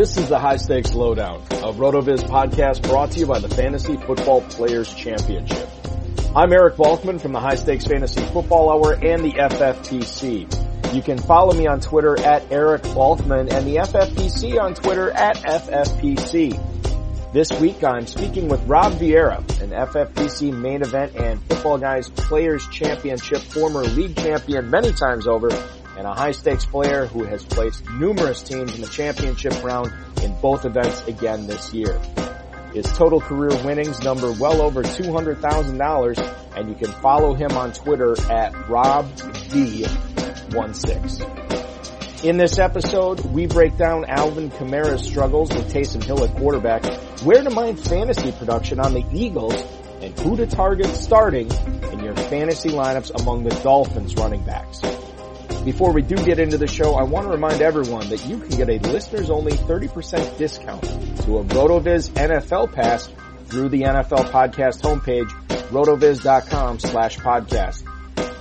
This is the High Stakes Lowdown, a RotoViz podcast brought to you by the Fantasy Football Players Championship. I'm Eric Balkman from the High Stakes Fantasy Football Hour and the FFPC. You can follow me on Twitter at Eric Balkman and the FFPC on Twitter at FFPC. This week I'm speaking with Rob Vieyra, an FFPC main event and Football Guys Players Championship former league champion many times over and a high stakes player who has placed numerous teams in the championship round in both events again this year. His total career winnings number well over $200,000 and you can follow him on Twitter at RobV16. In this episode, we break down Alvin Kamara's struggles with Taysom Hill at quarterback, where to mine fantasy production on the Eagles, and who to target starting in your fantasy lineups among the Dolphins running backs. Before we do get into the show, I want to remind everyone that you can get a listeners only 30% discount to a RotoViz NFL pass through the NFL podcast homepage, rotoviz.com slash podcast.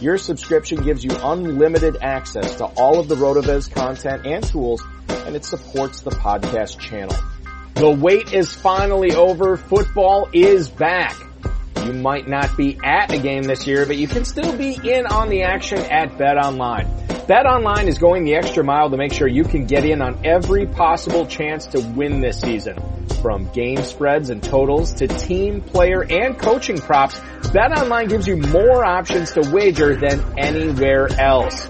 Your subscription gives you unlimited access to all of the RotoViz content and tools, and it supports the podcast channel. The wait is finally over. Football is back. You might not be at a game this year, but you can still be in on the action at BetOnline. BetOnline is going the extra mile to make sure you can get in on every possible chance to win this season. From game spreads and totals to team, player, and coaching props, BetOnline gives you more options to wager than anywhere else.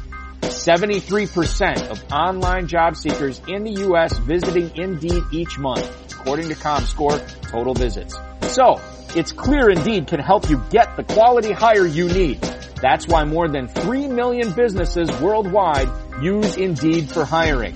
73% of online job seekers in the U.S. visiting Indeed each month, according to ComScore total visits. So, it's clear Indeed can help you get the quality hire you need. That's why more than 3 million businesses worldwide use Indeed for hiring.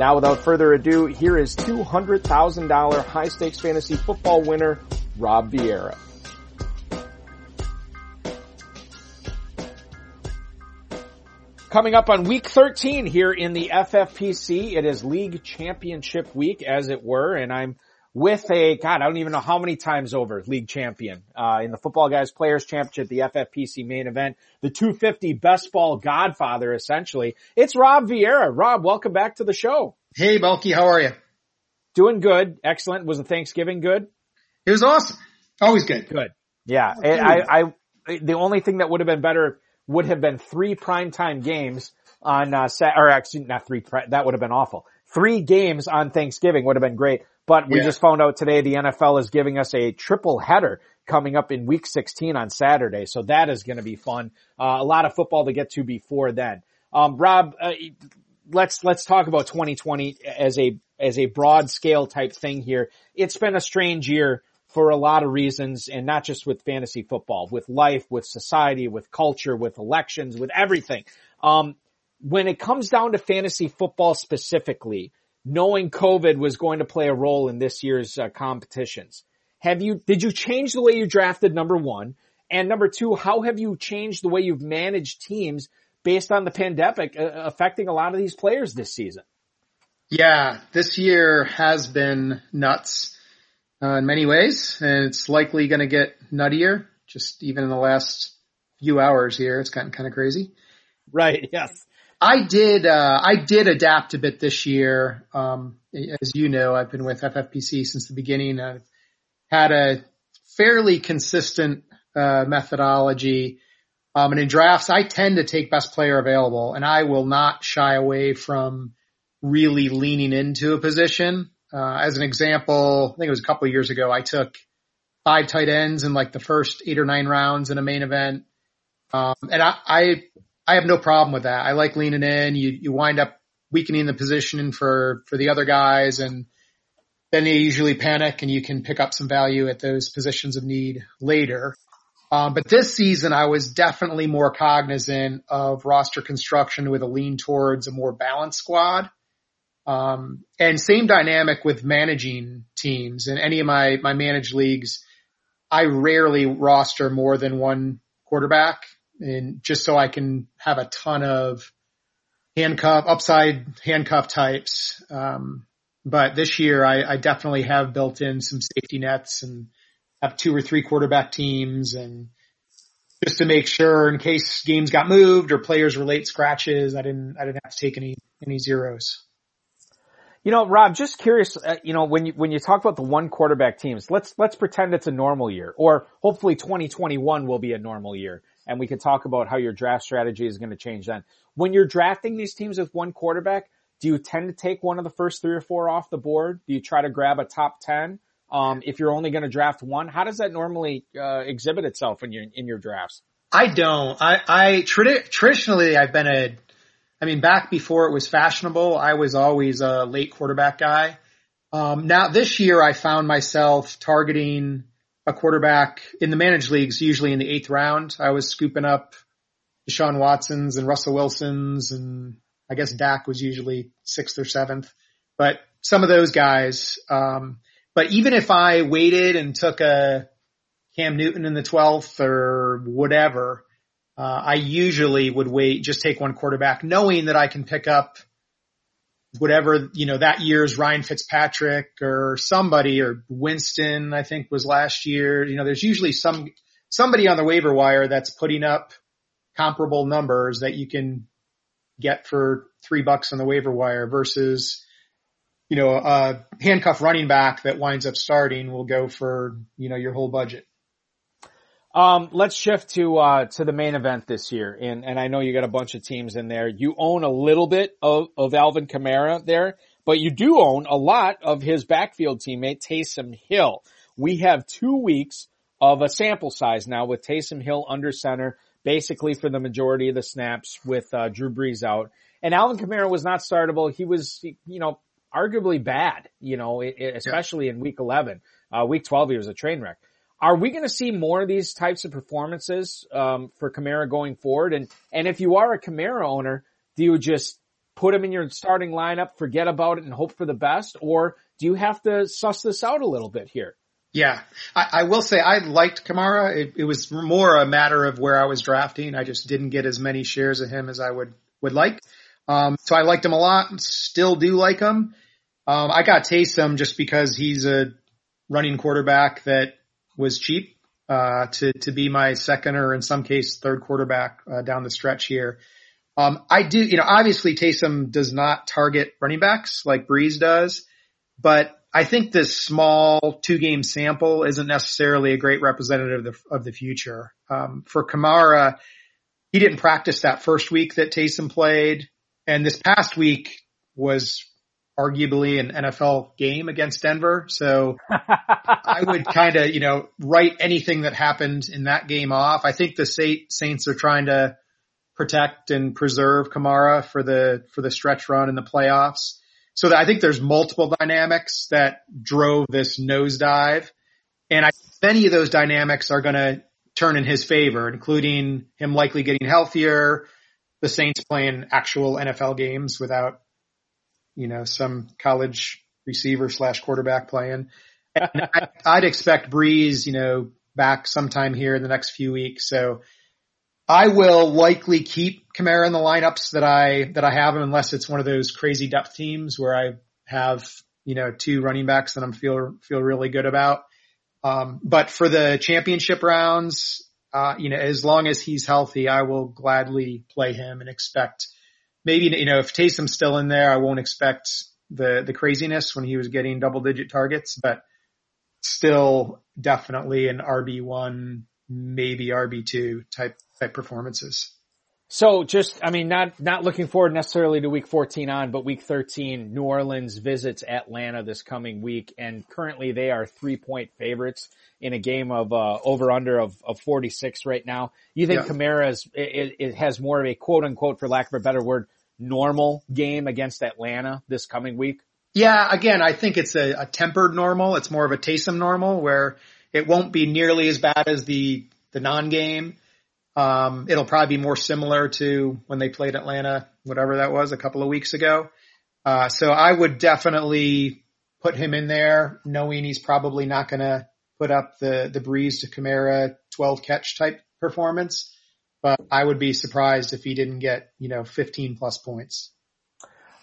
Now without further ado, here is $200,000 high stakes fantasy football winner, Rob Vieyra. Coming up on week 13 here in the FFPC, it is league championship week as it were, and I'm with a, God, I don't even know how many times over league champion, uh, in the football guys players championship, the FFPC main event, the 250 best ball godfather essentially. It's Rob Vieyra. Rob, welcome back to the show. Hey, Bulky, how are you? Doing good. Excellent. Was the Thanksgiving good? It was awesome. Always good. Good. Yeah. I, I, the only thing that would have been better would have been three primetime games on, uh, set, or actually not three, that would have been awful. Three games on Thanksgiving would have been great. But we yeah. just found out today the NFL is giving us a triple header coming up in week 16 on Saturday. So that is going to be fun. Uh, a lot of football to get to before then. Um, Rob, uh, let's, let's talk about 2020 as a, as a broad scale type thing here. It's been a strange year for a lot of reasons and not just with fantasy football, with life, with society, with culture, with elections, with everything. Um, when it comes down to fantasy football specifically, knowing COVID was going to play a role in this year's uh, competitions. Have you, did you change the way you drafted number one? And number two, how have you changed the way you've managed teams based on the pandemic uh, affecting a lot of these players this season? Yeah, this year has been nuts uh, in many ways, and it's likely going to get nuttier. Just even in the last few hours here, it's gotten kind of crazy. Right. Yes. I did, uh, I did adapt a bit this year. Um, as you know, I've been with FFPC since the beginning. I've had a fairly consistent, uh, methodology. Um, and in drafts, I tend to take best player available and I will not shy away from really leaning into a position. Uh, as an example, I think it was a couple of years ago, I took five tight ends in like the first eight or nine rounds in a main event. Um, and I, I I have no problem with that. I like leaning in. You, you wind up weakening the position for, for the other guys and then they usually panic and you can pick up some value at those positions of need later. Um, but this season I was definitely more cognizant of roster construction with a lean towards a more balanced squad. Um, and same dynamic with managing teams in any of my, my managed leagues. I rarely roster more than one quarterback and just so I can have a ton of handcuff, upside handcuff types. Um, but this year I, I definitely have built in some safety nets and have two or three quarterback teams and just to make sure in case games got moved or players were late scratches, I didn't, I didn't have to take any, any zeros. You know, Rob, just curious, uh, you know, when you, when you talk about the one quarterback teams, let's, let's pretend it's a normal year or hopefully 2021 will be a normal year and we could talk about how your draft strategy is going to change then. When you're drafting these teams with one quarterback, do you tend to take one of the first three or four off the board? Do you try to grab a top 10? Um, if you're only going to draft one, how does that normally, uh, exhibit itself in your, in your drafts? I don't. I, I tradi- traditionally I've been a, I mean, back before it was fashionable, I was always a late quarterback guy. Um, now this year I found myself targeting a quarterback in the managed leagues, usually in the eighth round. I was scooping up Deshaun Watsons and Russell Wilsons and I guess Dak was usually sixth or seventh, but some of those guys, um, but even if I waited and took a Cam Newton in the 12th or whatever, uh, I usually would wait, just take one quarterback knowing that I can pick up whatever, you know, that year's Ryan Fitzpatrick or somebody or Winston, I think was last year. You know, there's usually some, somebody on the waiver wire that's putting up comparable numbers that you can get for three bucks on the waiver wire versus, you know, a handcuff running back that winds up starting will go for, you know, your whole budget. Um, let's shift to, uh, to the main event this year. And, and I know you got a bunch of teams in there. You own a little bit of, of Alvin Kamara there, but you do own a lot of his backfield teammate, Taysom Hill. We have two weeks of a sample size now with Taysom Hill under center, basically for the majority of the snaps with, uh, Drew Brees out. And Alvin Kamara was not startable. He was, you know, arguably bad, you know, especially yeah. in week 11. Uh, week 12, he was a train wreck. Are we going to see more of these types of performances um, for Kamara going forward? And and if you are a Kamara owner, do you just put him in your starting lineup, forget about it, and hope for the best, or do you have to suss this out a little bit here? Yeah, I, I will say I liked Kamara. It, it, was more a matter of where I was drafting. I just didn't get as many shares of him as I would would like. Um, so I liked him a lot. Still do like him. Um, I got Taysom just because he's a running quarterback that was cheap uh, to to be my second or in some case third quarterback uh, down the stretch here. Um, I do, you know, obviously Taysom does not target running backs like Brees does, but I think this small two game sample isn't necessarily a great representative of the, of the future. Um, for Kamara, he didn't practice that first week that Taysom played, and this past week was arguably an NFL game against Denver. So I would kind of, you know, write anything that happened in that game off. I think the Saints are trying to protect and preserve Kamara for the, for the stretch run in the playoffs. So I think there's multiple dynamics that drove this nosedive. And I, many of those dynamics are going to turn in his favor, including him likely getting healthier, the Saints playing actual NFL games without you know, some college receiver slash quarterback playing. And I, I'd expect Brees, you know, back sometime here in the next few weeks. So I will likely keep Kamara in the lineups that I, that I have him unless it's one of those crazy depth teams where I have, you know, two running backs that I'm feel, feel really good about. Um, but for the championship rounds, uh, you know, as long as he's healthy, I will gladly play him and expect maybe, you know, if Taysom's still in there, I won't expect the, the craziness when he was getting double digit targets, but still definitely an RB1, maybe RB2 type, type performances. So just, I mean, not, not looking forward necessarily to week 14 on, but week 13, New Orleans visits Atlanta this coming week and currently they are three point favorites in a game of, uh, over under of, of 46 right now. You think yeah. Kamara is, it, it has more of a quote unquote, for lack of a better word, normal game against Atlanta this coming week? Yeah, again, I think it's a, a tempered normal. It's more of a Taysom normal where it won't be nearly as bad as the, the non-game um, it'll probably be more similar to when they played Atlanta, whatever that was a couple of weeks ago. Uh, so I would definitely put him in there knowing he's probably not going to put up the, the Brees to Kamara 12 catch type performance, but I would be surprised if he didn't get, you know, 15 plus points.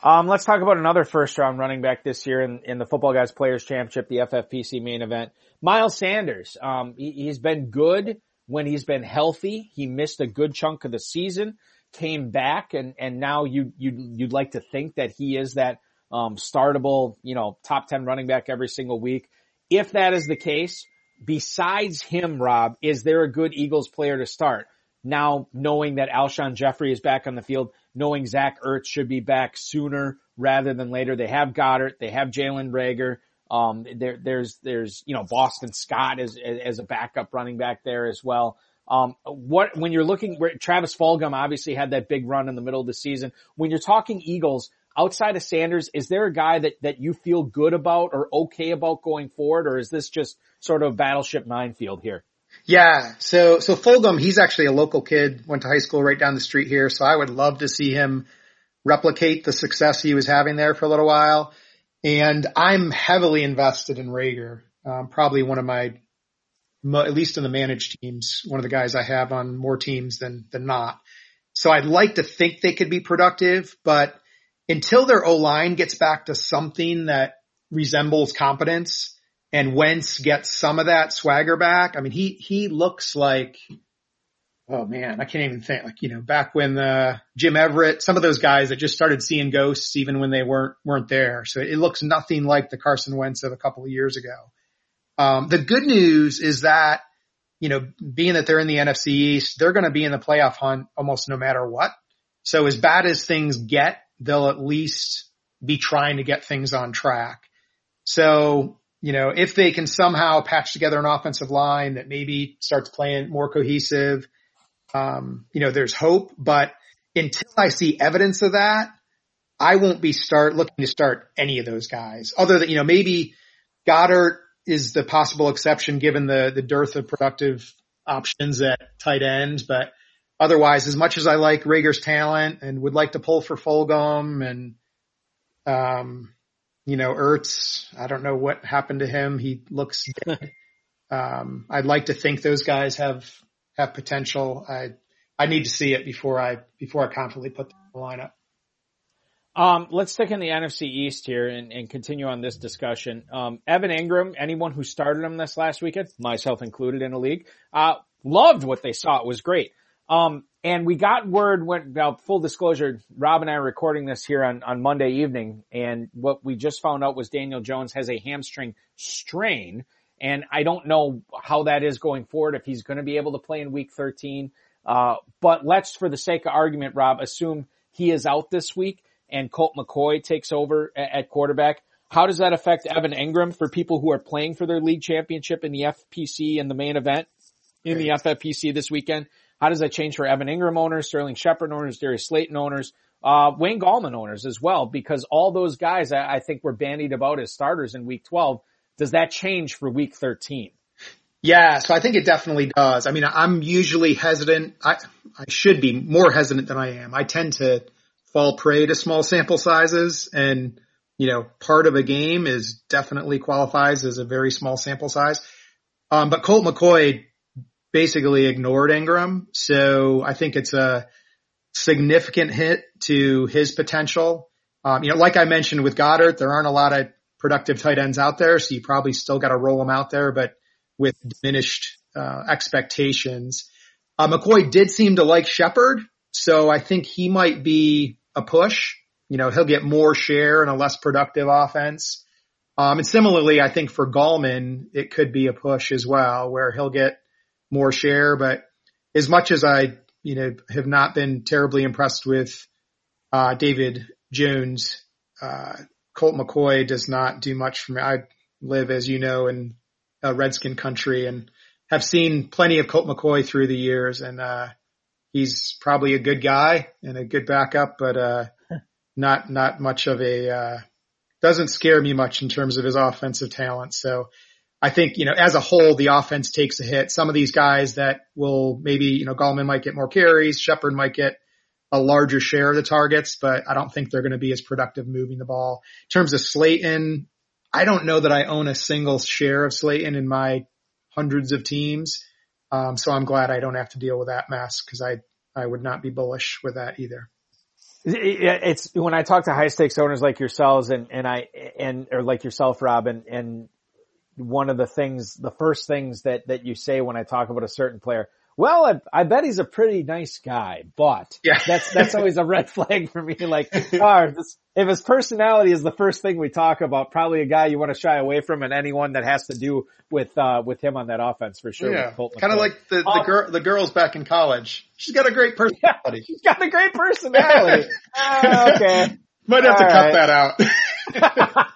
Um, let's talk about another first round running back this year in, in the Football Guys Players Championship, the FFPC main event. Miles Sanders. Um, he, has been good when he's been healthy. He missed a good chunk of the season, came back, and and now you you you'd like to think that he is that um, startable, you know, top ten running back every single week. If that is the case, besides him, Rob, is there a good Eagles player to start? Now, knowing that Alshon Jeffery is back on the field, knowing Zach Ertz should be back sooner rather than later. They have Goedert, they have Jalen Reagor. Um, there, there's, there's, you know, Boston Scott as, as a backup running back there as well. Um, what, when you're looking Travis Fulgham obviously had that big run in the middle of the season, when you're talking Eagles, outside of Sanders, is there a guy that, that you feel good about or okay about going forward, or is this just sort of battleship minefield here? Yeah. So, so Fulgham, he's actually a local kid, went to high school right down the street here. So I would love to see him replicate the success he was having there for a little while. And I'm heavily invested in Reagor, Um, probably one of my, at least in the managed teams, one of the guys I have on more teams than, than not. So I'd like to think they could be productive, but until their O line gets back to something that resembles competence and Wentz gets some of that swagger back, I mean, he, he looks like oh man, I can't even think like, you know, back when, the uh, Jim Everett, some of those guys that just started seeing ghosts even when they weren't, weren't there. So it looks nothing like the Carson Wentz of a couple of years ago. Um, the good news is that, you know, being that they're in the NFC East, they're going to be in the playoff hunt almost no matter what. So as bad as things get, they'll at least be trying to get things on track. So, you know, if they can somehow patch together an offensive line that maybe starts playing more cohesive, um, you know, there's hope, but until I see evidence of that, I won't be start looking to start any of those guys other than, you know, maybe Goedert is the possible exception given the, the dearth of productive options at tight end, but otherwise, as much as I like Reagor's talent and would like to pull for Fulgham and, um, you know, Ertz, I don't know what happened to him. He looks dead. Um, I'd like to think those guys have, have potential. I, I need to see it before I, before I confidently put the lineup. Um, let's stick in the NFC East here and, and continue on this discussion. Um, Evan Engram, anyone who started him this last weekend, myself included in a league, uh, loved what they saw. It was great. Um, and we got word when, now full disclosure, Rob and I are recording this here on, on Monday evening. And what we just found out was Daniel Jones has a hamstring strain. And I don't know how that is going forward, if he's going to be able to play in week 13. Uh, but let's, for the sake of argument, Rob, assume he is out this week and Colt McCoy takes over at, quarterback. How does that affect Evan Engram for people who are playing for their league championship in the FPC and the main event in the FFPC this weekend? How does that change for Evan Engram owners, Sterling Shepard owners, Darius Slayton owners, uh, Wayne Gallman owners as well? Because all those guys I, I think were bandied about as starters in week 12. Does that change for week 13? Yeah, so I think it definitely does. I mean, I'm usually hesitant. I, I should be more hesitant than I am. I tend to fall prey to small sample sizes and, you know, part of a game is definitely qualifies as a very small sample size. Um, but Colt McCoy basically ignored Engram. So I think it's a significant hit to his potential. Um, you know, like I mentioned with Goedert, there aren't a lot of productive tight ends out there. So you probably still got to roll them out there, but with diminished, uh, expectations. Uh, McCoy did seem to like Shepard. So I think he might be a push. You know, he'll get more share in a less productive offense. Um, and similarly, I think for Gallman, it could be a push as well, where he'll get more share. But as much as I, you know, have not been terribly impressed with uh, David Jones, uh, Colt McCoy does not do much for me. I live, as you know, in a Redskin country and have seen plenty of Colt McCoy through the years, and uh, he's probably a good guy and a good backup, but uh, not not much of a uh, doesn't scare me much in terms of his offensive talent. So I think, you know, as a whole, the offense takes a hit. Some of these guys that will maybe, you know, Gallman might get more carries, Shepard might get a larger share of the targets, but I don't think they're going to be as productive moving the ball. In terms of Slayton, I don't know that I own a single share of Slayton in my hundreds of teams. Um, so I'm glad I don't have to deal with that mess because I, I would not be bullish with that either. It's when I talk to high stakes owners like yourselves and, and I, and, or like yourself, Rob, and, and one of the things, the first things that, that you say when I talk about a certain player. Well, I, I bet he's a pretty nice guy, but yeah. that's, that's always a red flag for me. Like, oh, this, if his personality is the first thing we talk about, probably a guy you want to shy away from and anyone that has to do with, uh, with him on that offense for sure. Yeah. Kind of like the, the um, girl, the girls back in college. She's got a great personality. Yeah, she's got a great personality. uh, okay. Might have All to right. cut that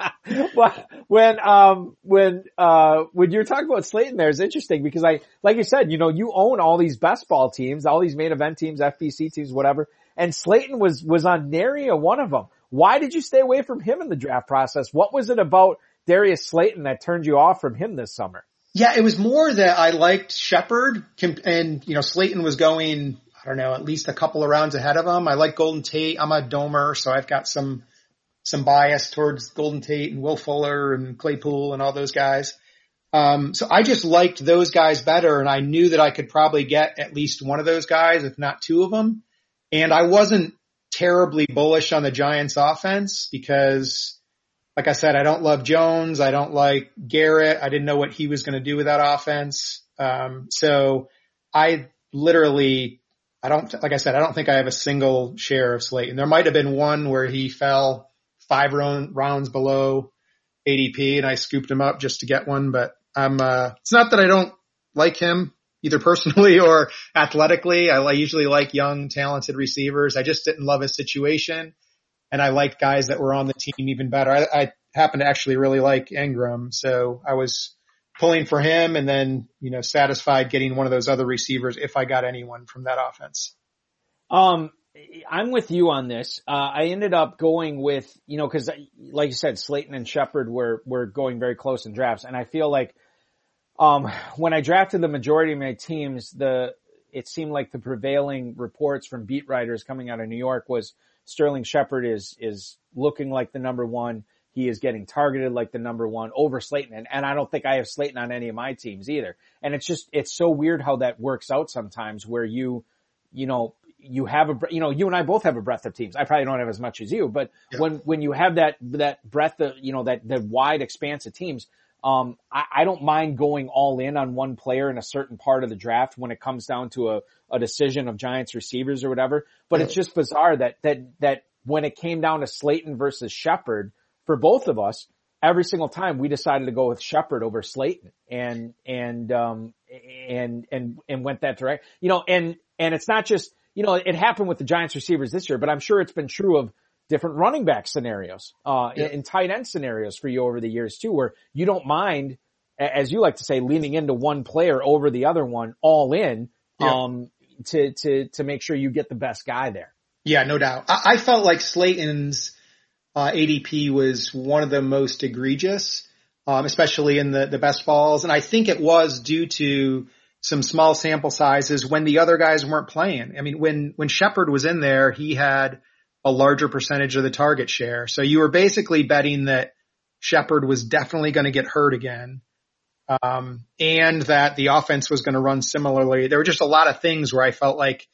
out. well, when um when uh when you're talking about Slayton there is interesting because I like you said, you know, you own all these best ball teams, all these main event teams, FPC teams, whatever, and Slayton was was on nary a one of them. Why did you stay away from him in the draft process? What was it about Darius Slayton that turned you off from him this summer? Yeah, it was more that I liked Shepard and you know Slayton was going I don't know, at least a couple of rounds ahead of him. I like Golden Tate. I'm a domer, so I've got some some bias towards Golden Tate and Will Fuller and Claypool and all those guys. Um, so I just liked those guys better and I knew that I could probably get at least one of those guys, if not two of them. And I wasn't terribly bullish on the Giants offense because like I said, I don't love Jones. I don't like Garrett. I didn't know what he was going to do with that offense. Um, so I literally, I don't, like I said, I don't think I have a single share of Slayton. There might have been one where he fell five round, rounds below ADP and I scooped him up just to get one, but I'm, uh, it's not that I don't like him either personally or athletically. I usually like young, talented receivers. I just didn't love his situation and I liked guys that were on the team even better. I, I happen to actually really like Engram. So I was pulling for him and then, you know, satisfied getting one of those other receivers if I got anyone from that offense. Um, I'm with you on this. Uh, I ended up going with, you know, cause like you said, Slayton and Shepard were, were going very close in drafts. And I feel like, um, when I drafted the majority of my teams, the, it seemed like the prevailing reports from beat writers coming out of New York was Sterling Shepard is, is looking like the number one. He is getting targeted like the number one over Slayton. And, and I don't think I have Slayton on any of my teams either. And it's just, it's so weird how that works out sometimes where you, you know, you have a, you know, you and I both have a breadth of teams. I probably don't have as much as you, but yeah. when, when you have that, that breadth of, you know, that, the wide expanse of teams, um, I, I, don't mind going all in on one player in a certain part of the draft when it comes down to a, a decision of Giants receivers or whatever. But yeah. it's just bizarre that, that, that when it came down to Slayton versus Shepard, for both of us, every single time we decided to go with Shepard over Slayton and, and, um, and, and, and went that direction, you know, and, and it's not just, you know, it happened with the Giants receivers this year, but I'm sure it's been true of different running back scenarios, uh, yeah. and tight end scenarios for you over the years too, where you don't mind, as you like to say, leaning into one player over the other one all in, yeah. um, to, to, to make sure you get the best guy there. Yeah, no doubt. I, I felt like Slayton's, uh, ADP was one of the most egregious, um, especially in the, the best balls. And I think it was due to some small sample sizes when the other guys weren't playing. I mean, when, when Shepard was in there, he had a larger percentage of the target share. So you were basically betting that Shepard was definitely going to get hurt again. Um, and that the offense was going to run similarly. There were just a lot of things where I felt like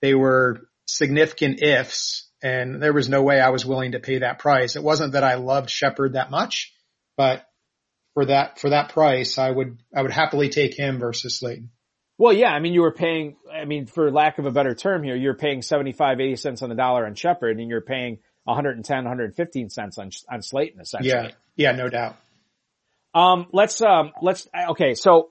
they were significant ifs and there was no way I was willing to pay that price. It wasn't that I loved Shepard that much, but for that, for that price, I would, I would happily take him versus Slayton. Well, yeah, I mean, you were paying, I mean, for lack of a better term here, you're paying 75, 80 cents on the dollar on Shepard and you're paying 110, 115 cents on, on Slayton essentially. Yeah. Yeah, no doubt. Um, let's, um, let's, okay, so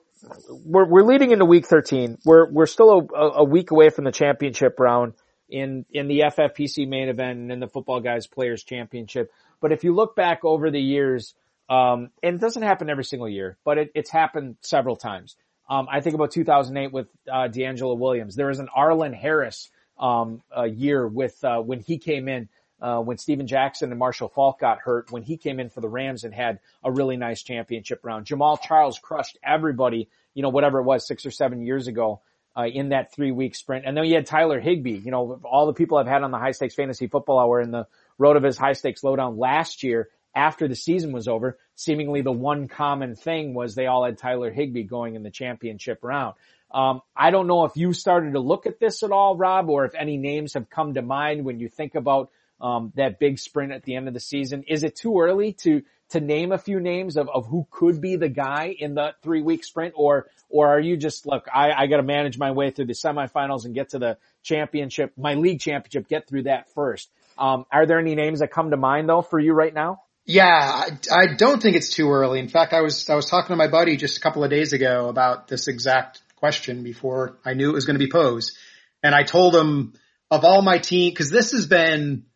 we're, we're leading into week 13. We're, we're still a, a week away from the championship round in, in the FFPC main event and in the football guys players championship. But if you look back over the years, um, and it doesn't happen every single year, but it, it's happened several times. Um, I think about 2008 with, uh, DeAngelo Williams. There was an Arlen Harris, um, year with, uh, when he came in, uh, when Steven Jackson and Marshall Faulk got hurt, when he came in for the Rams and had a really nice championship round. Jamaal Charles crushed everybody, you know, whatever it was six or seven years ago uh, in that three week sprint. And then you had Tyler Higbee, you know, all the people I've had on the high stakes fantasy football hour in the RotoViz high stakes lowdown last year after the season was over, seemingly the one common thing was they all had Tyler Higbee going in the championship round. Um, I don't know if you started to look at this at all, Rob, or if any names have come to mind when you think about um, that big sprint at the end of the season. Is it too early to to name a few names of, of who could be the guy in the three week sprint or, or are you just, look, I, I got to manage my way through the semifinals and get to the championship, my league championship, get through that first. Um, are there any names that come to mind though for you right now? Yeah, I, I don't think it's too early. In fact, I was, I was talking to my buddy just a couple of days ago about this exact question before I knew it was going to be posed. And I told him of all my team, cause this has been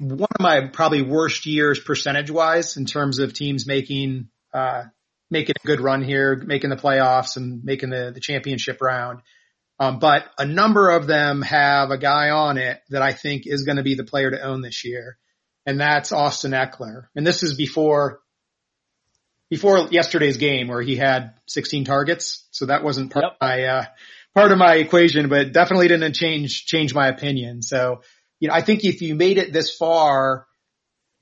one of my probably worst years percentage wise in terms of teams making, uh, making a good run here, making the playoffs and making the, the championship round. Um, but a number of them have a guy on it that I think is going to be the player to own this year. And that's Austin Ekeler. And this is before, before yesterday's game where he had 16 targets. So that wasn't part yep. of my, uh, part of my equation, but definitely didn't change, change my opinion. So you know, I think if you made it this far,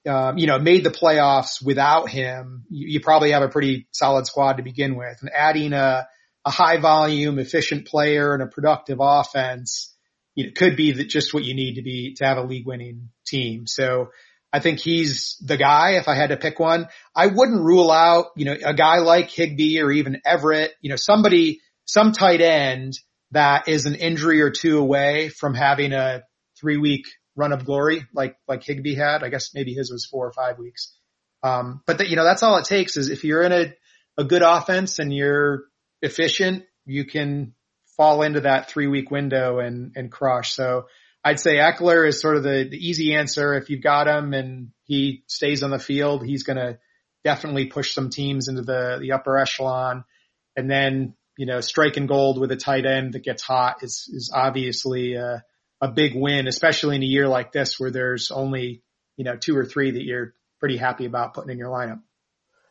um, you know, made the playoffs without him, you, you, probably have a pretty solid squad to begin with. And adding a, a high volume, efficient player and a productive offense, you know, could be the, just what you need to be to have a league winning team. So I think he's the guy. If I had to pick one, I wouldn't rule out, you know, a guy like Higbee or even Everett, you know, somebody some tight end that is an injury or two away from having a three week run of glory like, like Higbee had. I guess maybe his was four or five weeks. Um, but that, you know, that's all it takes is if you're in a, a good offense and you're efficient, you can fall into that three week window and, and crush. So I'd say Ekeler is sort of the, the easy answer. If you've got him and he stays on the field, he's going to definitely push some teams into the, the upper echelon. And then, you know, striking gold with a tight end that gets hot is, is obviously a, a big win, especially in a year like this where there's only, you know, two or three that you're pretty happy about putting in your lineup.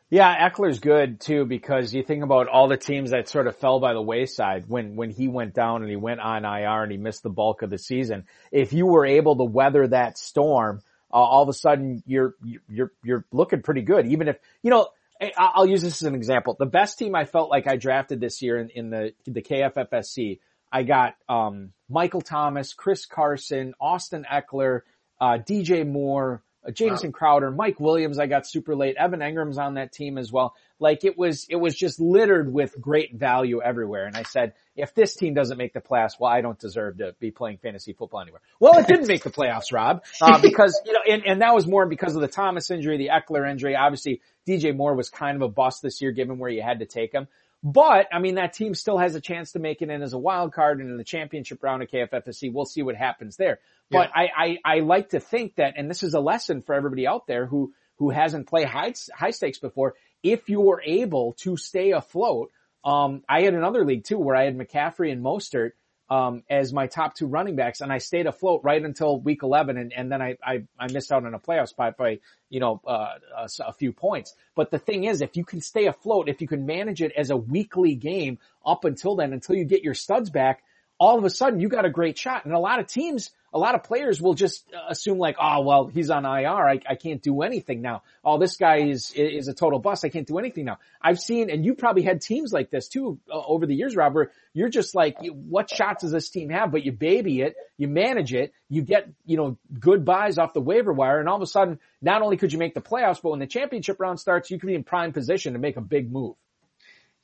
Yeah, Ekeler's good too because you think about all the teams that sort of fell by the wayside when when he went down and he went on IR and he missed the bulk of the season. If you were able to weather that storm, uh, all of a sudden you're you're you're looking pretty good. Even if you know, I'll use this as an example. The best team I felt like I drafted this year in, in the the KFFSC, I got um, Michael Thomas, Chris Carson, Austin Ekeler, uh, DJ Moore, uh, Jamison wow. Crowder, Mike Williams, I got super late. Evan Engram's on that team as well. Like it was, it was just littered with great value everywhere. And I said, if this team doesn't make the playoffs, well, I don't deserve to be playing fantasy football anywhere. Well, it didn't make the playoffs, Rob, uh, because, you know, and, and that was more because of the Thomas injury, the Ekeler injury. Obviously, DJ Moore was kind of a bust this year given where you had to take him. But, I mean, that team still has a chance to make it in as a wild card and in the championship round of KFFSC. We'll see what happens there. But yeah. I, I, I like to think that, and this is a lesson for everybody out there who, who hasn't played high, high stakes before. If you were able to stay afloat, um, I had another league too where I had McCaffrey and Mostert, um, as my top two running backs and I stayed afloat right until week 11 and, and then I, I, I missed out on a playoff spot by, you know, uh, a, a, few points. But the thing is, if you can stay afloat, if you can manage it as a weekly game up until then, until you get your studs back, all of a sudden you got a great shot. And a lot of teams, a lot of players will just assume like, oh, well, he's on IR. I, I can't do anything now. Oh, this guy is, is a total bust. I can't do anything now. I've seen, and you probably had teams like this too uh, over the years, Robert. You're just like, what shots does this team have? But you baby it, you manage it, you get, you know, good buys off the waiver wire. And all of a sudden, not only could you make the playoffs, but when the championship round starts, you could be in prime position to make a big move.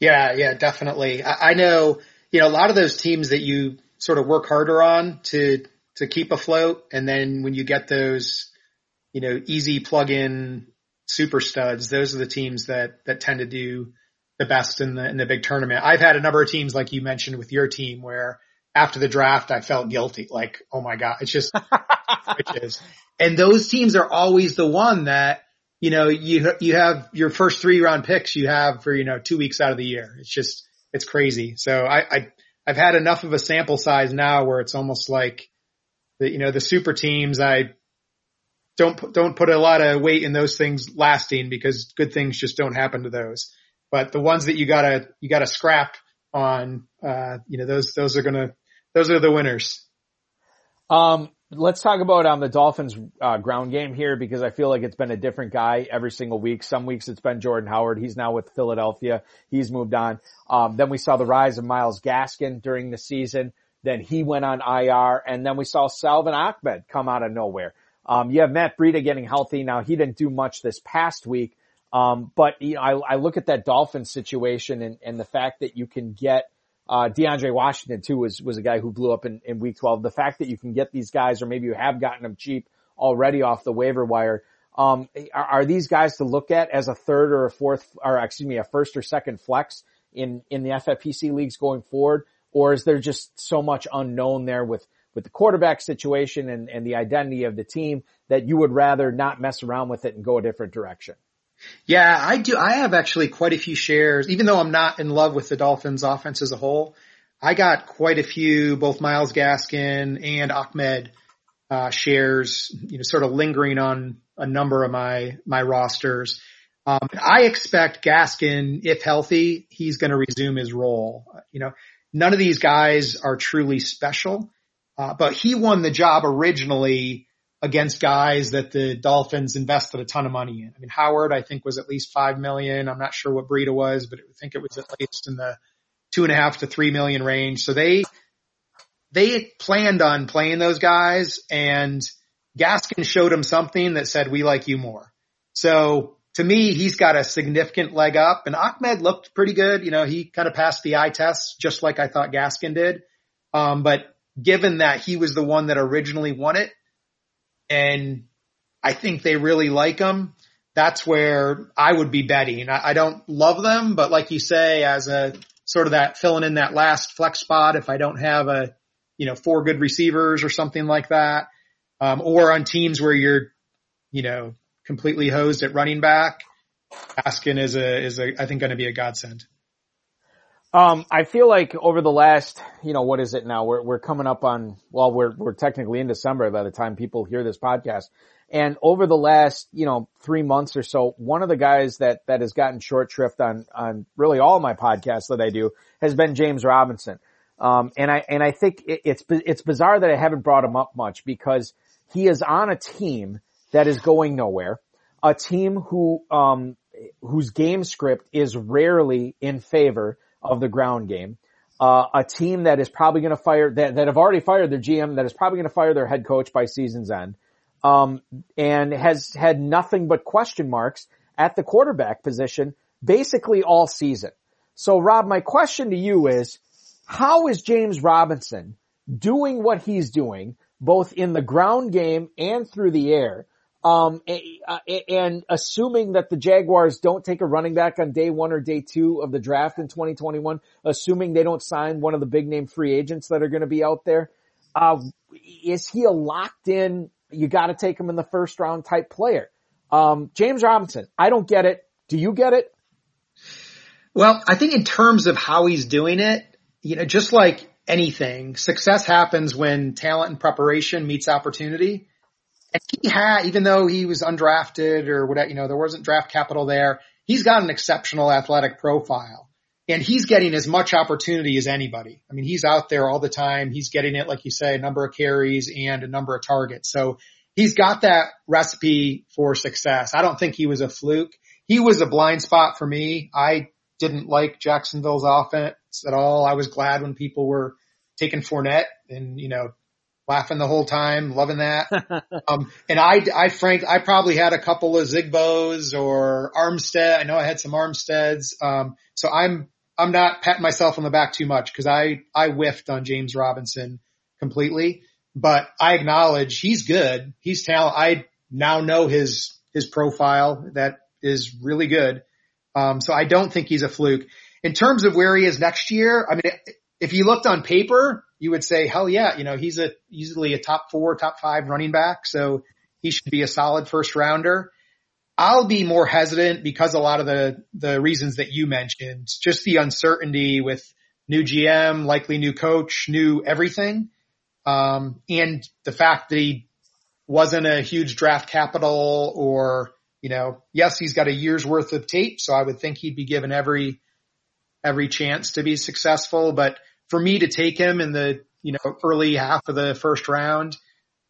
Yeah, yeah, definitely. I, I know you know, a lot of those teams that you sort of work harder on to, to keep afloat. And then when you get those, you know, easy plug in super studs, those are the teams that, that tend to do the best in the, in the big tournament. I've had a number of teams like you mentioned with your team where after the draft, I felt guilty. Like, oh my God, it's just, and those teams are always the one that, you know, you, you have your first three round picks you have for, you know, two weeks out of the year. It's just, it's crazy. So I, I, I've had enough of a sample size now where it's almost like the, you know, the super teams, I don't, don't put a lot of weight in those things lasting because good things just don't happen to those. But the ones that you gotta, you gotta scrap on, uh, you know, those, those are gonna, those are the winners. Um, Let's talk about um, the Dolphins uh, ground game here because I feel like it's been a different guy every single week. Some weeks it's been Jordan Howard. He's now with Philadelphia. He's moved on. Um, then we saw the rise of Myles Gaskin during the season. Then he went on IR, and then we saw Salvon Ahmed come out of nowhere. Um, you have Matt Breida getting healthy now. He didn't do much this past week, um, but you know, I, I look at that Dolphins situation and, and the fact that you can get uh, DeAndre Washington too was, was a guy who blew up in, in week 12. The fact that you can get these guys, or maybe you have gotten them cheap already off the waiver wire, um, are, are, these guys to look at as a third or a fourth, or excuse me, a first or second flex in, in the FFPC leagues going forward? Or is there just so much unknown there with, with the quarterback situation and, and the identity of the team that you would rather not mess around with it and go a different direction? Yeah, I do. I have actually quite a few shares, even though I'm not in love with the Dolphins offense as a whole. I got quite a few, both Myles Gaskin and Ahmed, uh, shares, you know, sort of lingering on a number of my, my rosters. Um, I expect Gaskin, if healthy, he's going to resume his role. You know, none of these guys are truly special, uh, but he won the job originally against guys that the Dolphins invested a ton of money in. I mean, Howard, I think was at least five million. I'm not sure what Breida was, but I think it was at least in the two and a half to three million range. So they, they planned on playing those guys and Gaskin showed them something that said, we like you more. So to me, he's got a significant leg up and Ahmed looked pretty good. You know, he kind of passed the eye test just like I thought Gaskin did. Um, but given that he was the one that originally won it and I think they really like him, that's where I would be betting. I, I don't love them, but like you say, as a sort of that filling in that last flex spot, if I don't have a, you know, four good receivers or something like that, um, or on teams where you're, you know, completely hosed at running back, Gaskin is a, is a, I think going to be a godsend. Um, I feel like over the last, you know, what is it now? We're, we're coming up on, well, we're, we're technically in December by the time people hear this podcast. And over the last, you know, three months or so, one of the guys that, that has gotten short shrift on, on really all my podcasts that I do has been James Robinson. Um, and I, and I think it, it's, it's bizarre that I haven't brought him up much because he is on a team that is going nowhere, a team who, um, whose game script is rarely in favor of the ground game. Uh, a team that is probably going to fire that, that have already fired their GM, that is probably going to fire their head coach by season's end, um, and has had nothing but question marks at the quarterback position basically all season. So, Rob, my question to you is, how is James Robinson doing what he's doing, both in the ground game and through the air? Um, and assuming that the Jaguars don't take a running back on day one or day two of the draft in 2021, assuming they don't sign one of the big name free agents that are going to be out there, uh, is he a locked in, you got to take him in the first round type player? Um, James Robinson, I don't get it. Do you get it? Well, I think in terms of how he's doing it, you know, just like anything, success happens when talent and preparation meets opportunity. And he had, even though he was undrafted or whatever, you know, there wasn't draft capital there, he's got an exceptional athletic profile. And he's getting as much opportunity as anybody. I mean, he's out there all the time. He's getting it, like you say, a number of carries and a number of targets. So he's got that recipe for success. I don't think he was a fluke. He was a blind spot for me. I didn't like Jacksonville's offense at all. I was glad when people were taking Fournette and, you know, laughing the whole time, loving that. um, and I, I frank, I probably had a couple of Zigbos or Armstead. I know I had some Armsteads. Um, so I'm, I'm not patting myself on the back too much because I, I whiffed on James Robinson completely, but I acknowledge he's good. He's talent. I now know his, his profile that is really good. Um, so I don't think he's a fluke. In terms of where he is next year, I mean, if you looked on paper, you would say, hell yeah, you know, he's a easily a top four, top five running back. So he should be a solid first rounder. I'll be more hesitant because a lot of the, the reasons that you mentioned, just the uncertainty with new GM, likely new coach, new everything. Um, and the fact that he wasn't a huge draft capital or, you know, yes, he's got a year's worth of tape. So I would think he'd be given every, every chance to be successful, but for me to take him in the, you know, early half of the first round,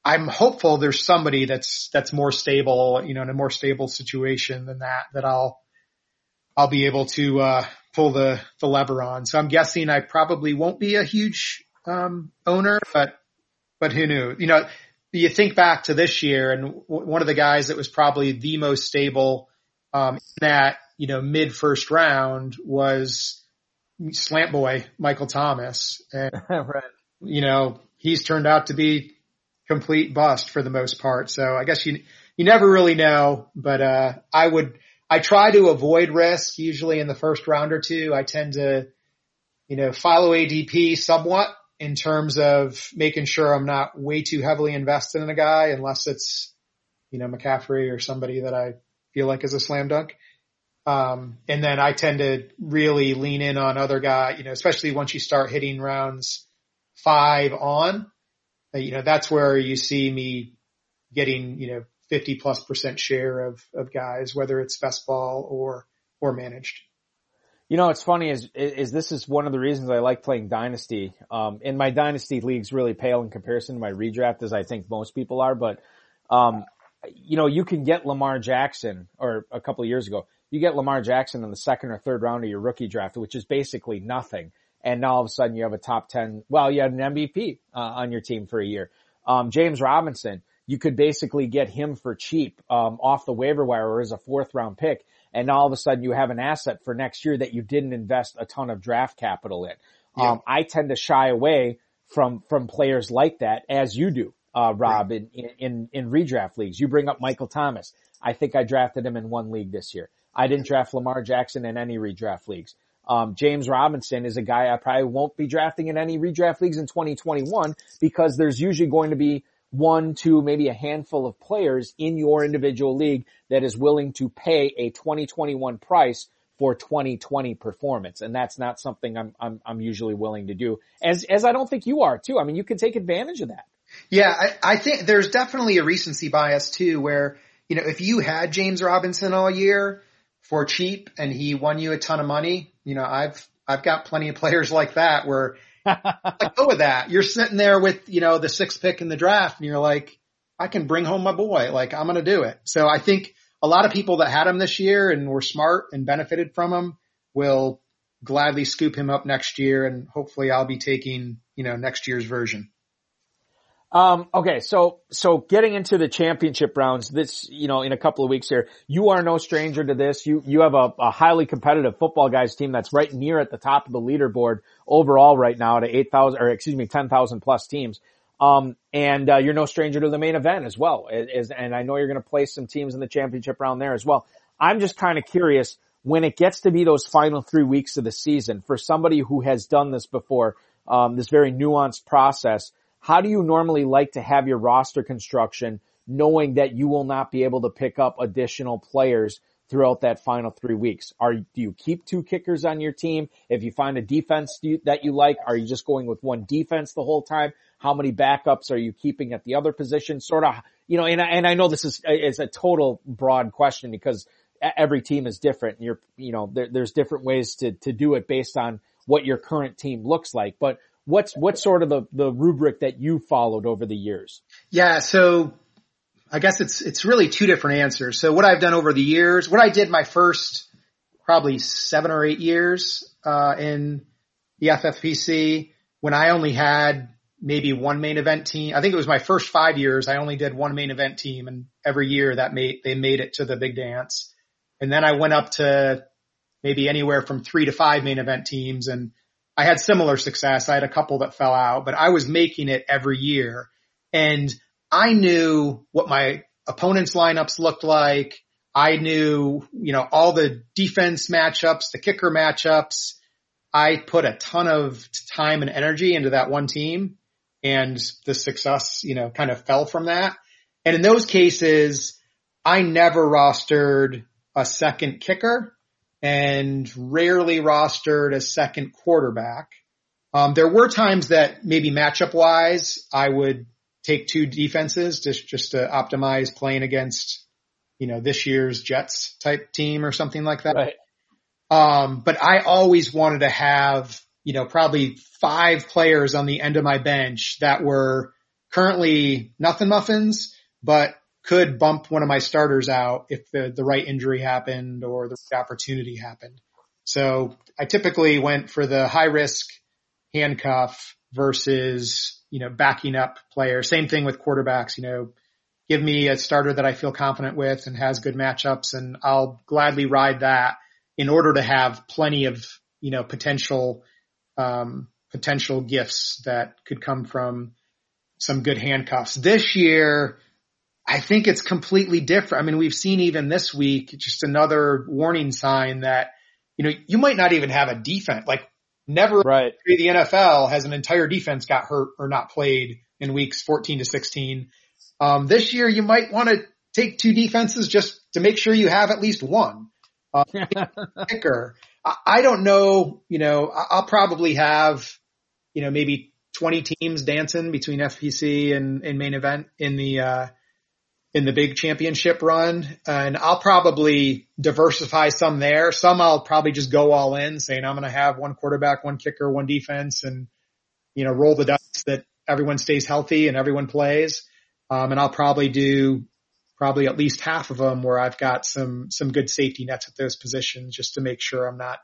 I'm hopeful there's somebody that's, that's more stable, you know, in a more stable situation than that, that I'll, I'll be able to, uh, pull the, the lever on. So I'm guessing I probably won't be a huge, um, owner, but, but who knew, you know, you think back to this year and w- one of the guys that was probably the most stable, um, in that, you know, mid first round was, slant boy Michael Thomas. And, right. you know, he's turned out to be complete bust for the most part. So I guess you, you never really know, but, uh, I would, I try to avoid risk usually in the first round or two. I tend to, you know, follow ADP somewhat in terms of making sure I'm not way too heavily invested in a guy unless it's, you know, McCaffrey or somebody that I feel like is a slam dunk. Um, and then I tend to really lean in on other guy, you know, especially once you start hitting rounds five on, uh, you know, that's where you see me getting, you know, 50 plus percent share of, of guys, whether it's best ball or, or managed. You know, what's funny is, is this is one of the reasons I like playing dynasty. Um, in my dynasty leagues really pale in comparison to my redraft as I think most people are, but, um, you know, you can get Lamar Jackson or a couple of years ago you get Lamar Jackson in the second or third round of your rookie draft, which is basically nothing. And now all of a sudden you have a top 10, well, you had an MVP uh, on your team for a year. Um, James Robinson, you could basically get him for cheap, um, off the waiver wire or as a fourth round pick. And now all of a sudden you have an asset for next year that you didn't invest a ton of draft capital in. Yeah. Um, I tend to shy away from, from players like that as you do, uh, Rob, right. in, in, in redraft leagues. You bring up Michael Thomas. I think I drafted him in one league this year. I didn't draft Lamar Jackson in any redraft leagues. Um, James Robinson is a guy I probably won't be drafting in any redraft leagues in 2021 because there's usually going to be one, two, maybe a handful of players in your individual league that is willing to pay a 2021 price for 2020 performance. And that's not something I'm, I'm, I'm usually willing to do as, as I don't think you are too. I mean, you can take advantage of that. Yeah. I, I think there's definitely a recency bias too, where, you know, if you had James Robinson all year for cheap and he won you a ton of money, you know, I've, I've got plenty of players like that where like, go with that. You're sitting there with, you know, the sixth pick in the draft and you're like, I can bring home my boy. Like I'm going to do it. So I think a lot of people that had him this year and were smart and benefited from him will gladly scoop him up next year. And hopefully I'll be taking, you know, next year's version. Um, okay, so so getting into the championship rounds, this you know in a couple of weeks here, you are no stranger to this. You you have a, a highly competitive Footballguys team that's right near at the top of the leaderboard overall right now to eight thousand or excuse me ten thousand plus teams. Um, and uh, you're no stranger to the main event as well. Is, and I know you're going to play some teams in the championship round there as well. I'm just kind of curious when it gets to be those final three weeks of the season for somebody who has done this before, um, this very nuanced process how do you normally like to have your roster construction knowing that you will not be able to pick up additional players throughout that final three weeks? Are, do you keep two kickers on your team? If you find a defense that you like, are you just going with one defense the whole time? How many backups are you keeping at the other position? Sort of, you know, and I, and I know this is, is a total broad question because every team is different. and You're, you know, there, there's different ways to, to do it based on what your current team looks like. But what's what's sort of the the rubric that you followed over the years? Yeah, so I guess it's it's really two different answers. So what I've done over the years, what I did my first probably seven or eight years uh, in the FFPC when I only had maybe one main event team. I think it was my first five years. I only did one main event team, and every year that made they made it to the big dance. And then I went up to maybe anywhere from three to five main event teams, and I had similar success. I had a couple that fell out, but I was making it every year and I knew what my opponent's lineups looked like. I knew, you know, all the defense matchups, the kicker matchups. I put a ton of time and energy into that one team and the success, you know, kind of fell from that. And in those cases, I never rostered a second kicker and rarely rostered a second quarterback. Um, there were times that maybe matchup wise, I would take two defenses just, just to optimize playing against, you know, this year's Jets type team or something like that. Right. Um, but I always wanted to have, you know, probably five players on the end of my bench that were currently nothing muffins, but could bump one of my starters out if the, the right injury happened or the opportunity happened. So I typically went for the high risk handcuff versus, you know, backing up player. Same thing with quarterbacks, you know, give me a starter that I feel confident with and has good matchups and I'll gladly ride that in order to have plenty of, you know, potential, um, potential gifts that could come from some good handcuffs. This year, I think it's completely different. I mean, we've seen even this week just another warning sign that, you know, you might not even have a defense. Like never right. the NFL has an entire defense got hurt or not played in weeks 14 to 16. Um, this year you might want to take two defenses just to make sure you have at least one. Uh, kicker. I, I don't know, you know, I'll probably have, you know, maybe 20 teams dancing between FPC and, and main event in the, uh, in the big championship run and I'll probably diversify some there. Some I'll probably just go all in saying I'm going to have one quarterback, one kicker, one defense and, you know, roll the dice that everyone stays healthy and everyone plays. Um, and I'll probably do probably at least half of them where I've got some, some good safety nets at those positions just to make sure I'm not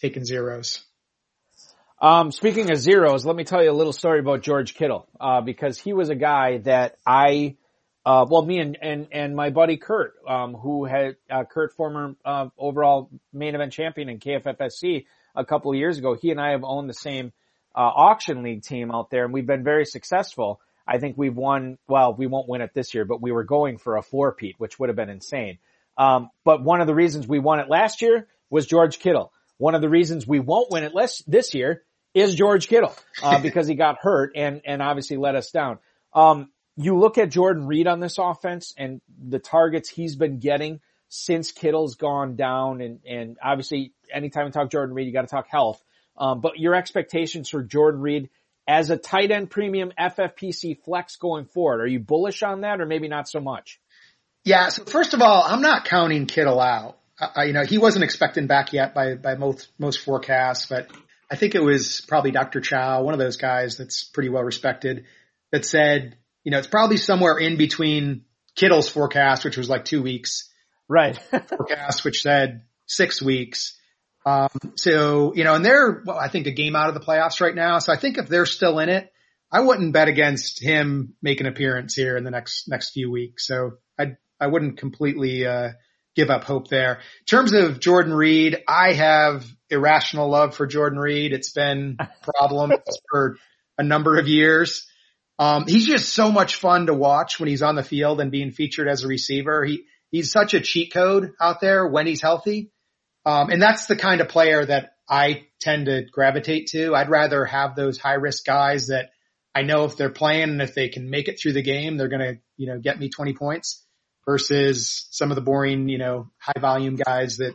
taking zeros. Um, speaking of zeros, let me tell you a little story about George Kittle, uh, because he was a guy that I, uh, well, me and, and, and my buddy Kurt, um, who had, uh, Kurt, former, uh, overall main event champion in KFFSC a couple of years ago. He and I have owned the same, uh, auction league team out there and we've been very successful. I think we've won, well, we won't win it this year, but we were going for a four-peat, which would have been insane. Um, but one of the reasons we won it last year was George Kittle. One of the reasons we won't win it less this year is George Kittle, uh, because he got hurt and, and obviously let us down. Um, you look at Jordan Reed on this offense and the targets he's been getting since Kittle's gone down and, and obviously anytime we talk Jordan Reed, you got to talk health. Um, but your expectations for Jordan Reed as a tight end premium FFPC flex going forward, are you bullish on that or maybe not so much? Yeah. So first of all, I'm not counting Kittle out. You know, he wasn't expecting back yet by, by most, most forecasts, but I think it was probably Dr. Chao, one of those guys that's pretty well respected that said, you know, it's probably somewhere in between Kittle's forecast, which was like two weeks. Right. forecast, which said six weeks. Um, so, you know, and they're, well, I think a game out of the playoffs right now. So I think if they're still in it, I wouldn't bet against him making an appearance here in the next, next few weeks. So I, I wouldn't completely, uh, give up hope there. In terms of Jordan Reed, I have irrational love for Jordan Reed. It's been a problem for a number of years. Um, he's just so much fun to watch when he's on the field and being featured as a receiver. He, he's such a cheat code out there when he's healthy. Um, and that's the kind of player that I tend to gravitate to. I'd rather have those high risk guys that I know if they're playing and if they can make it through the game, they're going to, you know, get me 20 points versus some of the boring, you know, high volume guys that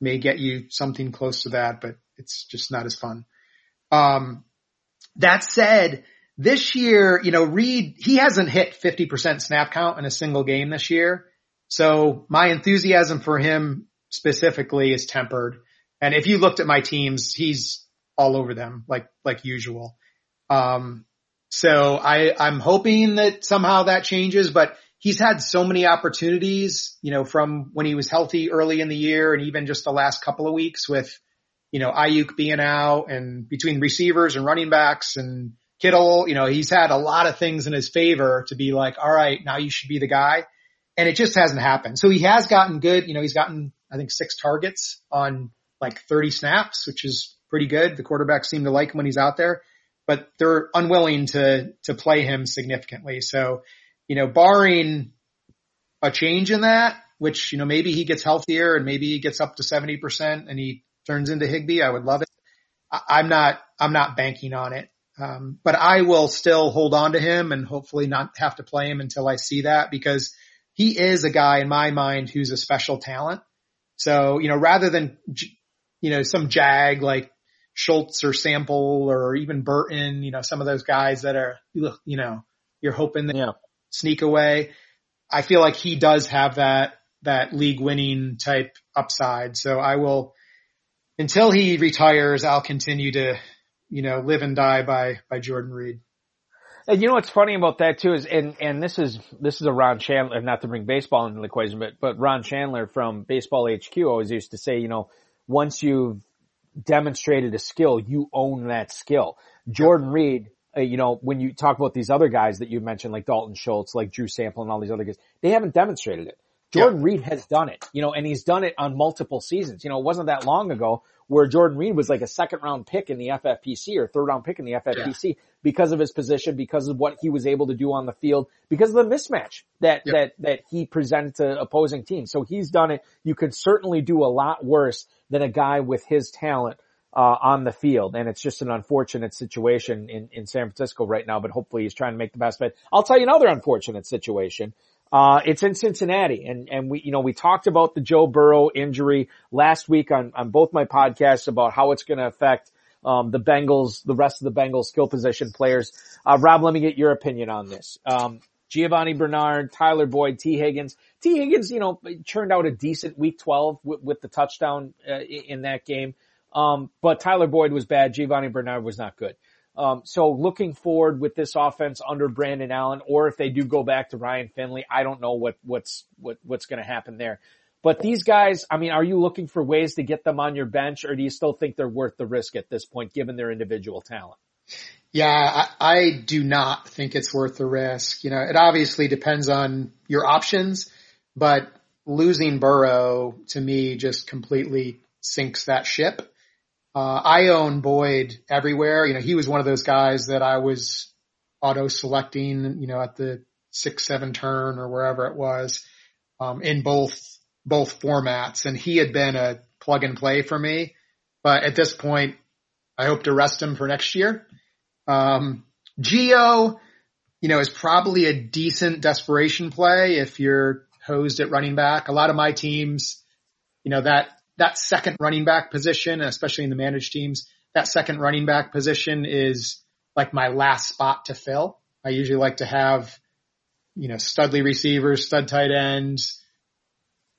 may get you something close to that, but it's just not as fun. Um, that said, this year, you know, Reed, he hasn't hit 50% snap count in a single game this year. So my enthusiasm for him specifically is tempered. And if you looked at my teams, he's all over them like, like usual. Um, so I, I'm hoping that somehow that changes, but he's had so many opportunities, you know, from when he was healthy early in the year and even just the last couple of weeks with, you know, Aiyuk being out and between receivers and running backs and Kittle, you know, he's had a lot of things in his favor to be like, all right, now you should be the guy. And it just hasn't happened. So he has gotten good. You know, he's gotten, I think six targets on like 30 snaps, which is pretty good. The quarterbacks seem to like him when he's out there, but they're unwilling to, to play him significantly. So, you know, barring a change in that, which, you know, maybe he gets healthier and maybe he gets up to 70% and he turns into Higbee. I would love it. I, am not, I'm not banking on it. Um, but I will still hold on to him and hopefully not have to play him until I see that because he is a guy in my mind who's a special talent. So, you know, rather than, you know, some jag like Schultz or Sample or even Burton, you know, some of those guys that are, you know, you're hoping they yeah. sneak away. I feel like he does have that, that league winning type upside. So I will, until he retires, I'll continue to, you know, live and die by, by Jordan Reed. And you know what's funny about that too is, and, and this is, this is a Ron Shandler, not to bring baseball into the equation, but, but Ron Shandler from Baseball HQ always used to say, you know, once you've demonstrated a skill, you own that skill. Jordan Reed, uh, you know, when you talk about these other guys that you mentioned, like Dalton Schultz, like Drew Sample and all these other guys, they haven't demonstrated it. Jordan Reed has done it, you know, and he's done it on multiple seasons. You know, it wasn't that long ago where Jordan Reed was like a second round pick in the FFPC or third round pick in the FFPC yeah. because of his position, because of what he was able to do on the field, because of the mismatch that, yep. that, that he presented to opposing teams. So he's done it. You could certainly do a lot worse than a guy with his talent. Uh, on the field and it's just an unfortunate situation in, in San Francisco right now, but hopefully he's trying to make the best of it. I'll tell you another unfortunate situation. Uh, it's in Cincinnati and, and we, you know, we talked about the Joe Burrow injury last week on, on both my podcasts about how it's going to affect, um, the Bengals, the rest of the Bengals skill position players. Uh, Rob, let me get your opinion on this. Um, Giovani Bernard, Tyler Boyd, Tee Higgins. Tee Higgins, you know, turned out a decent week 12 with, with the touchdown uh, in that game. Um, but Tyler Boyd was bad. Giovani Bernard was not good. Um, so looking forward with this offense under Brandon Allen, or if they do go back to Ryan Finley, I don't know what, what's, what, what's going to happen there. But these guys, I mean, are you looking for ways to get them on your bench or do you still think they're worth the risk at this point given their individual talent? Yeah, I, I do not think it's worth the risk. You know, it obviously depends on your options, but losing Burrow to me just completely sinks that ship. Uh, I own Boyd everywhere. You know, he was one of those guys that I was auto selecting, you know, at the six, seven turn or wherever it was, um, in both, both formats. And he had been a plug and play for me. But at this point, I hope to rest him for next year. Um, Gio, you know, is probably a decent desperation play if you're hosed at running back. A lot of my teams, you know, that, that second running back position, especially in the managed teams, that second running back position is like my last spot to fill. I usually like to have, you know, studly receivers, stud tight ends,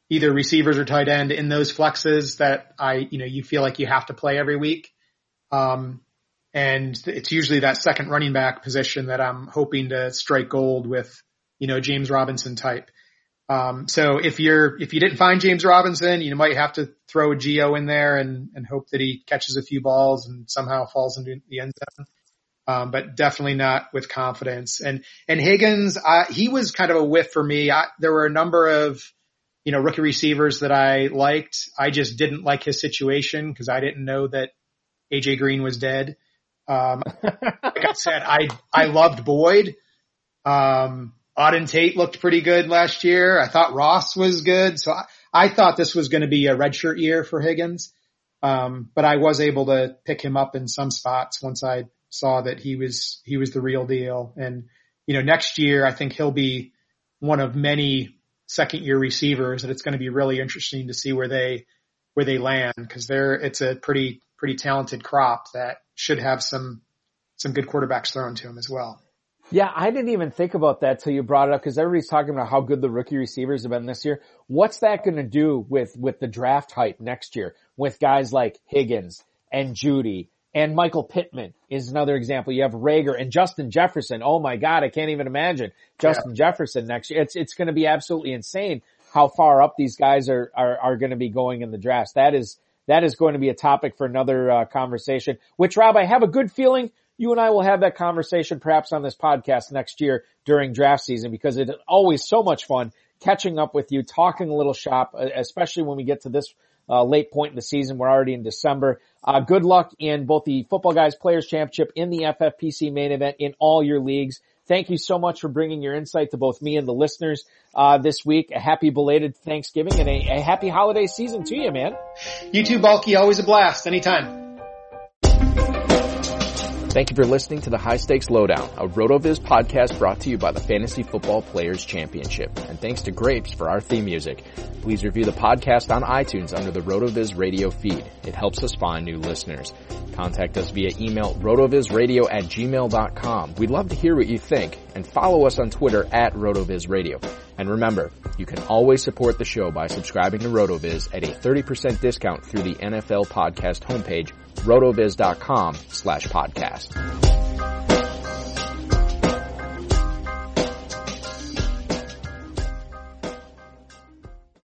either receivers or tight end in those flexes that I, you know, you feel like you have to play every week. Um, and it's usually that second running back position that I'm hoping to strike gold with, you know, James Robinson type. Um, so if you're, if you didn't find James Robinson, you might have to throw a Gio in there and, and hope that he catches a few balls and somehow falls into the end zone. Um, but definitely not with confidence. And, and Higgins, uh, he was kind of a whiff for me. I, there were a number of, you know, rookie receivers that I liked. I just didn't like his situation because I didn't know that AJ Green was dead. Um, like I said, I, I loved Boyd. Um, Auden Tate looked pretty good last year. I thought Ross was good. So I, I thought this was going to be a redshirt year for Higgins. Um, but I was able to pick him up in some spots once I saw that he was, he was the real deal. And, you know, next year, I think he'll be one of many second year receivers that it's going to be really interesting to see where they, where they land because they're, it's a pretty, pretty talented crop that should have some, some good quarterbacks thrown to him as well. Yeah, I didn't even think about that till you brought it up because everybody's talking about how good the rookie receivers have been this year. What's that going to do with, with the draft hype next year with guys like Higgins and Jeudy and Michael Pittman is another example. You have Reagor and Justin Jefferson. Oh my God, I can't even imagine Justin yeah. Jefferson next year. It's, it's going to be absolutely insane how far up these guys are, are, are going to be going in the draft. That is, that is going to be a topic for another uh, conversation, which Rob, I have a good feeling you and I will have that conversation perhaps on this podcast next year during draft season because it's always so much fun catching up with you, talking a little shop, especially when we get to this uh, late point in the season. We're already in December. Uh, good luck in both the Footballguys Players Championship in the FFPC main event in all your leagues. Thank you so much for bringing your insight to both me and the listeners uh, this week. A happy belated Thanksgiving and a, a happy holiday season to you, man. You too, Bulky. Always a blast. Anytime. Thank you for listening to the High Stakes Lowdown, a RotoViz podcast brought to you by the Fantasy Football Players Championship. And thanks to Grapes for our theme music. Please review the podcast on iTunes under the RotoViz radio feed. It helps us find new listeners. Contact us via email rotovizradio at gmail.com. We'd love to hear what you think and follow us on Twitter at rotovizradio. And remember, you can always support the show by subscribing to RotoViz at a 30% discount through the NFL podcast homepage rotoviz.com slash podcast.